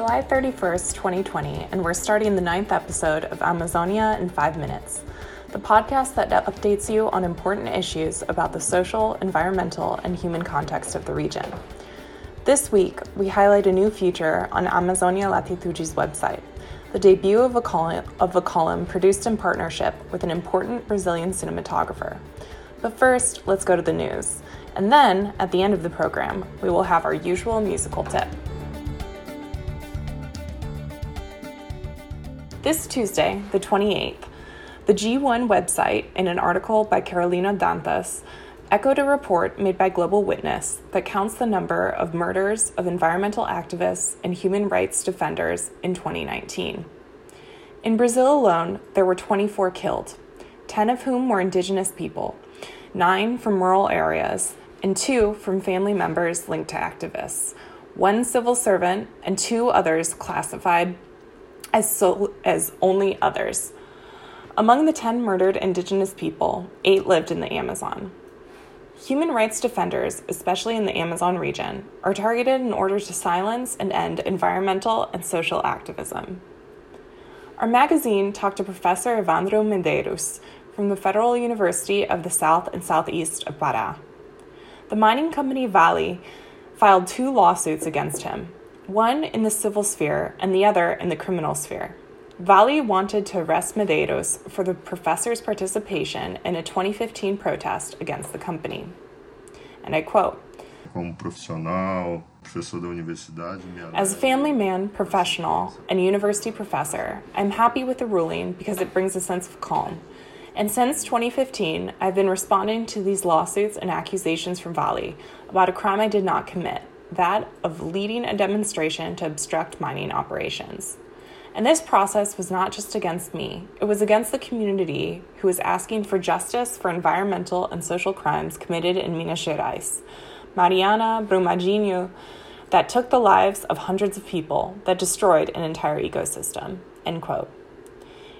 July 31st, 2020, and we're starting the ninth episode of Amazonia in five minutes, the podcast that updates you on important issues about the social, environmental, and human context of the region. This week, we highlight a new feature on Amazonia Latitude's website, the debut of a, column, of a column produced in partnership with an important Brazilian cinematographer. But first, let's go to the news. And then, at the end of the program, we will have our usual musical tip. This Tuesday, the 28th, the G1 website, in an article by Carolina Dantas, echoed a report made by Global Witness that counts the number of murders of environmental activists and human rights defenders in 2019. In Brazil alone, there were 24 killed, 10 of whom were indigenous people, 9 from rural areas, and 2 from family members linked to activists, one civil servant, and two others classified as, so, as only others. Among the 10 murdered indigenous people, eight lived in the Amazon. Human rights defenders, especially in the Amazon region, are targeted in order to silence and end environmental and social activism. Our magazine talked to Professor Evandro Medeiros from the Federal University of the South and Southeast of Pará. The mining company Vale filed two lawsuits against him, one in the civil sphere and the other in the criminal sphere. Vale wanted to arrest Medeiros for the professor's participation in a 2015 protest against the company. And I quote Como profissional, professor da universidade, As a family man, professional, and university professor, I'm happy with the ruling because it brings a sense of calm. And since 2015, I've been responding to these lawsuits and accusations from Vale about a crime I did not commit that of leading a demonstration to obstruct mining operations. And this process was not just against me, it was against the community who was asking for justice for environmental and social crimes committed in Minas Gerais. Mariana Brumadinho, that took the lives of hundreds of people, that destroyed an entire ecosystem. End quote.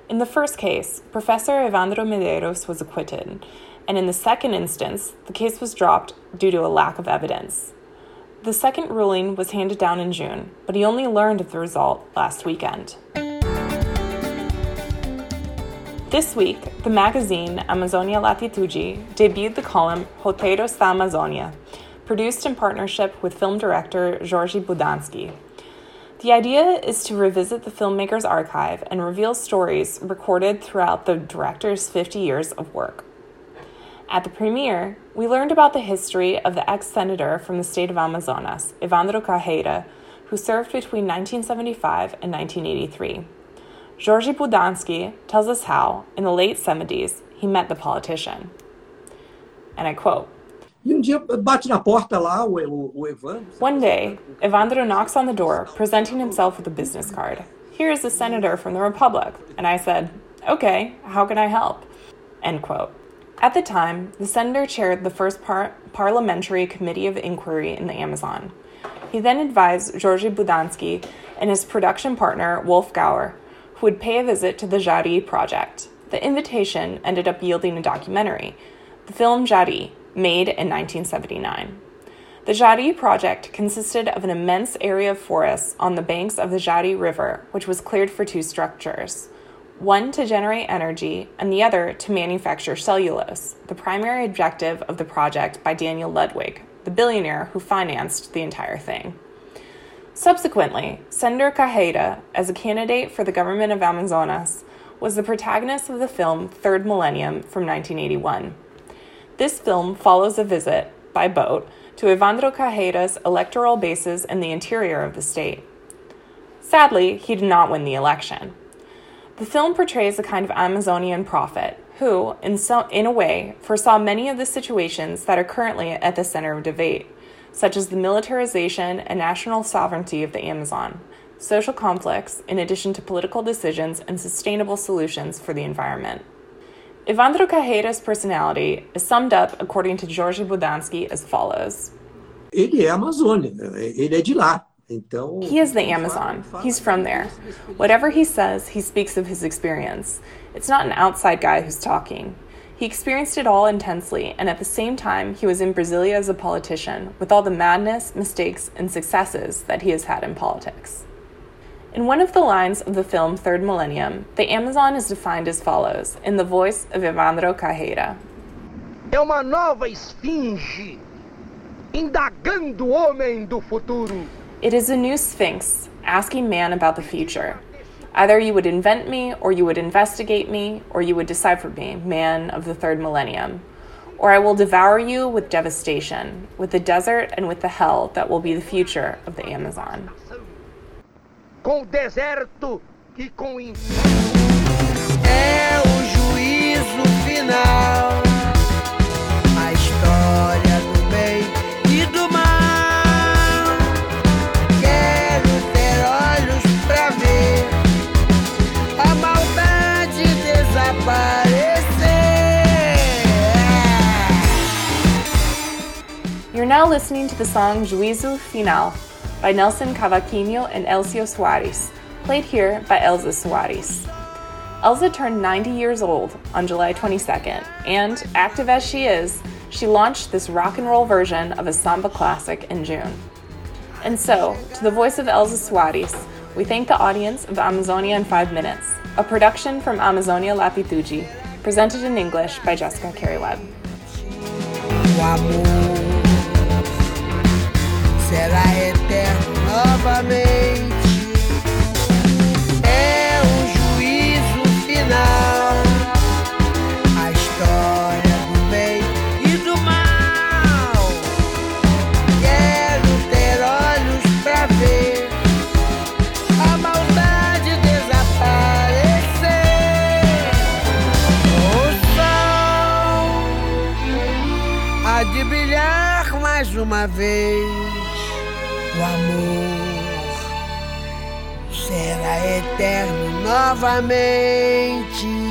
In the first case, Professor Evandro Medeiros was acquitted, and in the second instance, the case was dropped due to a lack of evidence. The second ruling was handed down in June, but he only learned of the result last weekend. This week, the magazine Amazonia Latitude debuted the column Roteiros da Amazônia, produced in partnership with film director Jorge Bodanzky. The idea is to revisit the filmmaker's archive and reveal stories recorded throughout the director's 50 years of work. At the premiere, we learned about the history of the ex senator from the state of Amazonas, Evandro Carreira, who served between 1975 and 1983. Jorge Bodanzky tells us how, in the late 70s, he met the politician. And I quote um One day, Evandro knocks on the door, presenting himself with a business card. Here is a senator from the Republic. And I said, Okay, how can I help? End quote. At the time, the senator chaired the first par- parliamentary committee of inquiry in the Amazon. He then advised Jorge Bodanzky and his production partner, Wolf Gauer, who would pay a visit to the Jari project. The invitation ended up yielding a documentary, the film Jari, made in 1979. The Jari project consisted of an immense area of forests on the banks of the Jari River, which was cleared for two structures one to generate energy, and the other to manufacture cellulose, the primary objective of the project by Daniel Ludwig, the billionaire who financed the entire thing. Subsequently, Senator Carreira, as a candidate for the government of Amazonas, was the protagonist of the film Third Millennium from 1981. This film follows a visit, by boat, to Evandro Carreira's electoral bases in the interior of the state. Sadly, he did not win the election. The film portrays a kind of Amazonian prophet who, in, in a way, foresaw many of the situations that are currently at the center of debate, such as the militarization and national sovereignty of the Amazon, social conflicts, in addition to political decisions and sustainable solutions for the environment. Evandro Carreira's personality is summed up, according to Jorge Bodanzky, as follows. Ele é Amazônia, ele é de lá. He is the Amazon. He's from there. Whatever he says, he speaks of his experience. It's not an outside guy who's talking. He experienced it all intensely, and at the same time, he was in Brasilia as a politician, with all the madness, mistakes, and successes that he has had in politics. In one of the lines of the film Third Millennium, the Amazon is defined as follows in the voice of Evandro Carreira. É uma nova esfinge indagando o homem do futuro. It is a new sphinx asking man about the future. Either you would invent me, or you would investigate me, or you would decipher me, man of the third millennium. Or I will devour you with devastation, with the desert and with the hell that will be the future of the Amazon. Now listening to the song Juízo Final by Nelson Cavaquinho and Elcio Soares, played here by Elza Soares. Elza turned 90 years old on July 22nd, and active as she is, she launched this rock and roll version of a samba classic in June. And so, to the voice of Elza Soares, we thank the audience of Amazonia in 5 Minutes, a production from Amazonia Latitude, presented in English by Jessica Carey Webb. Será eterno novamente. É um juízo final. A história do bem e do mal. Quero ter olhos pra ver a maldade desaparecer. O sol há de brilhar mais uma vez. O amor será eterno novamente.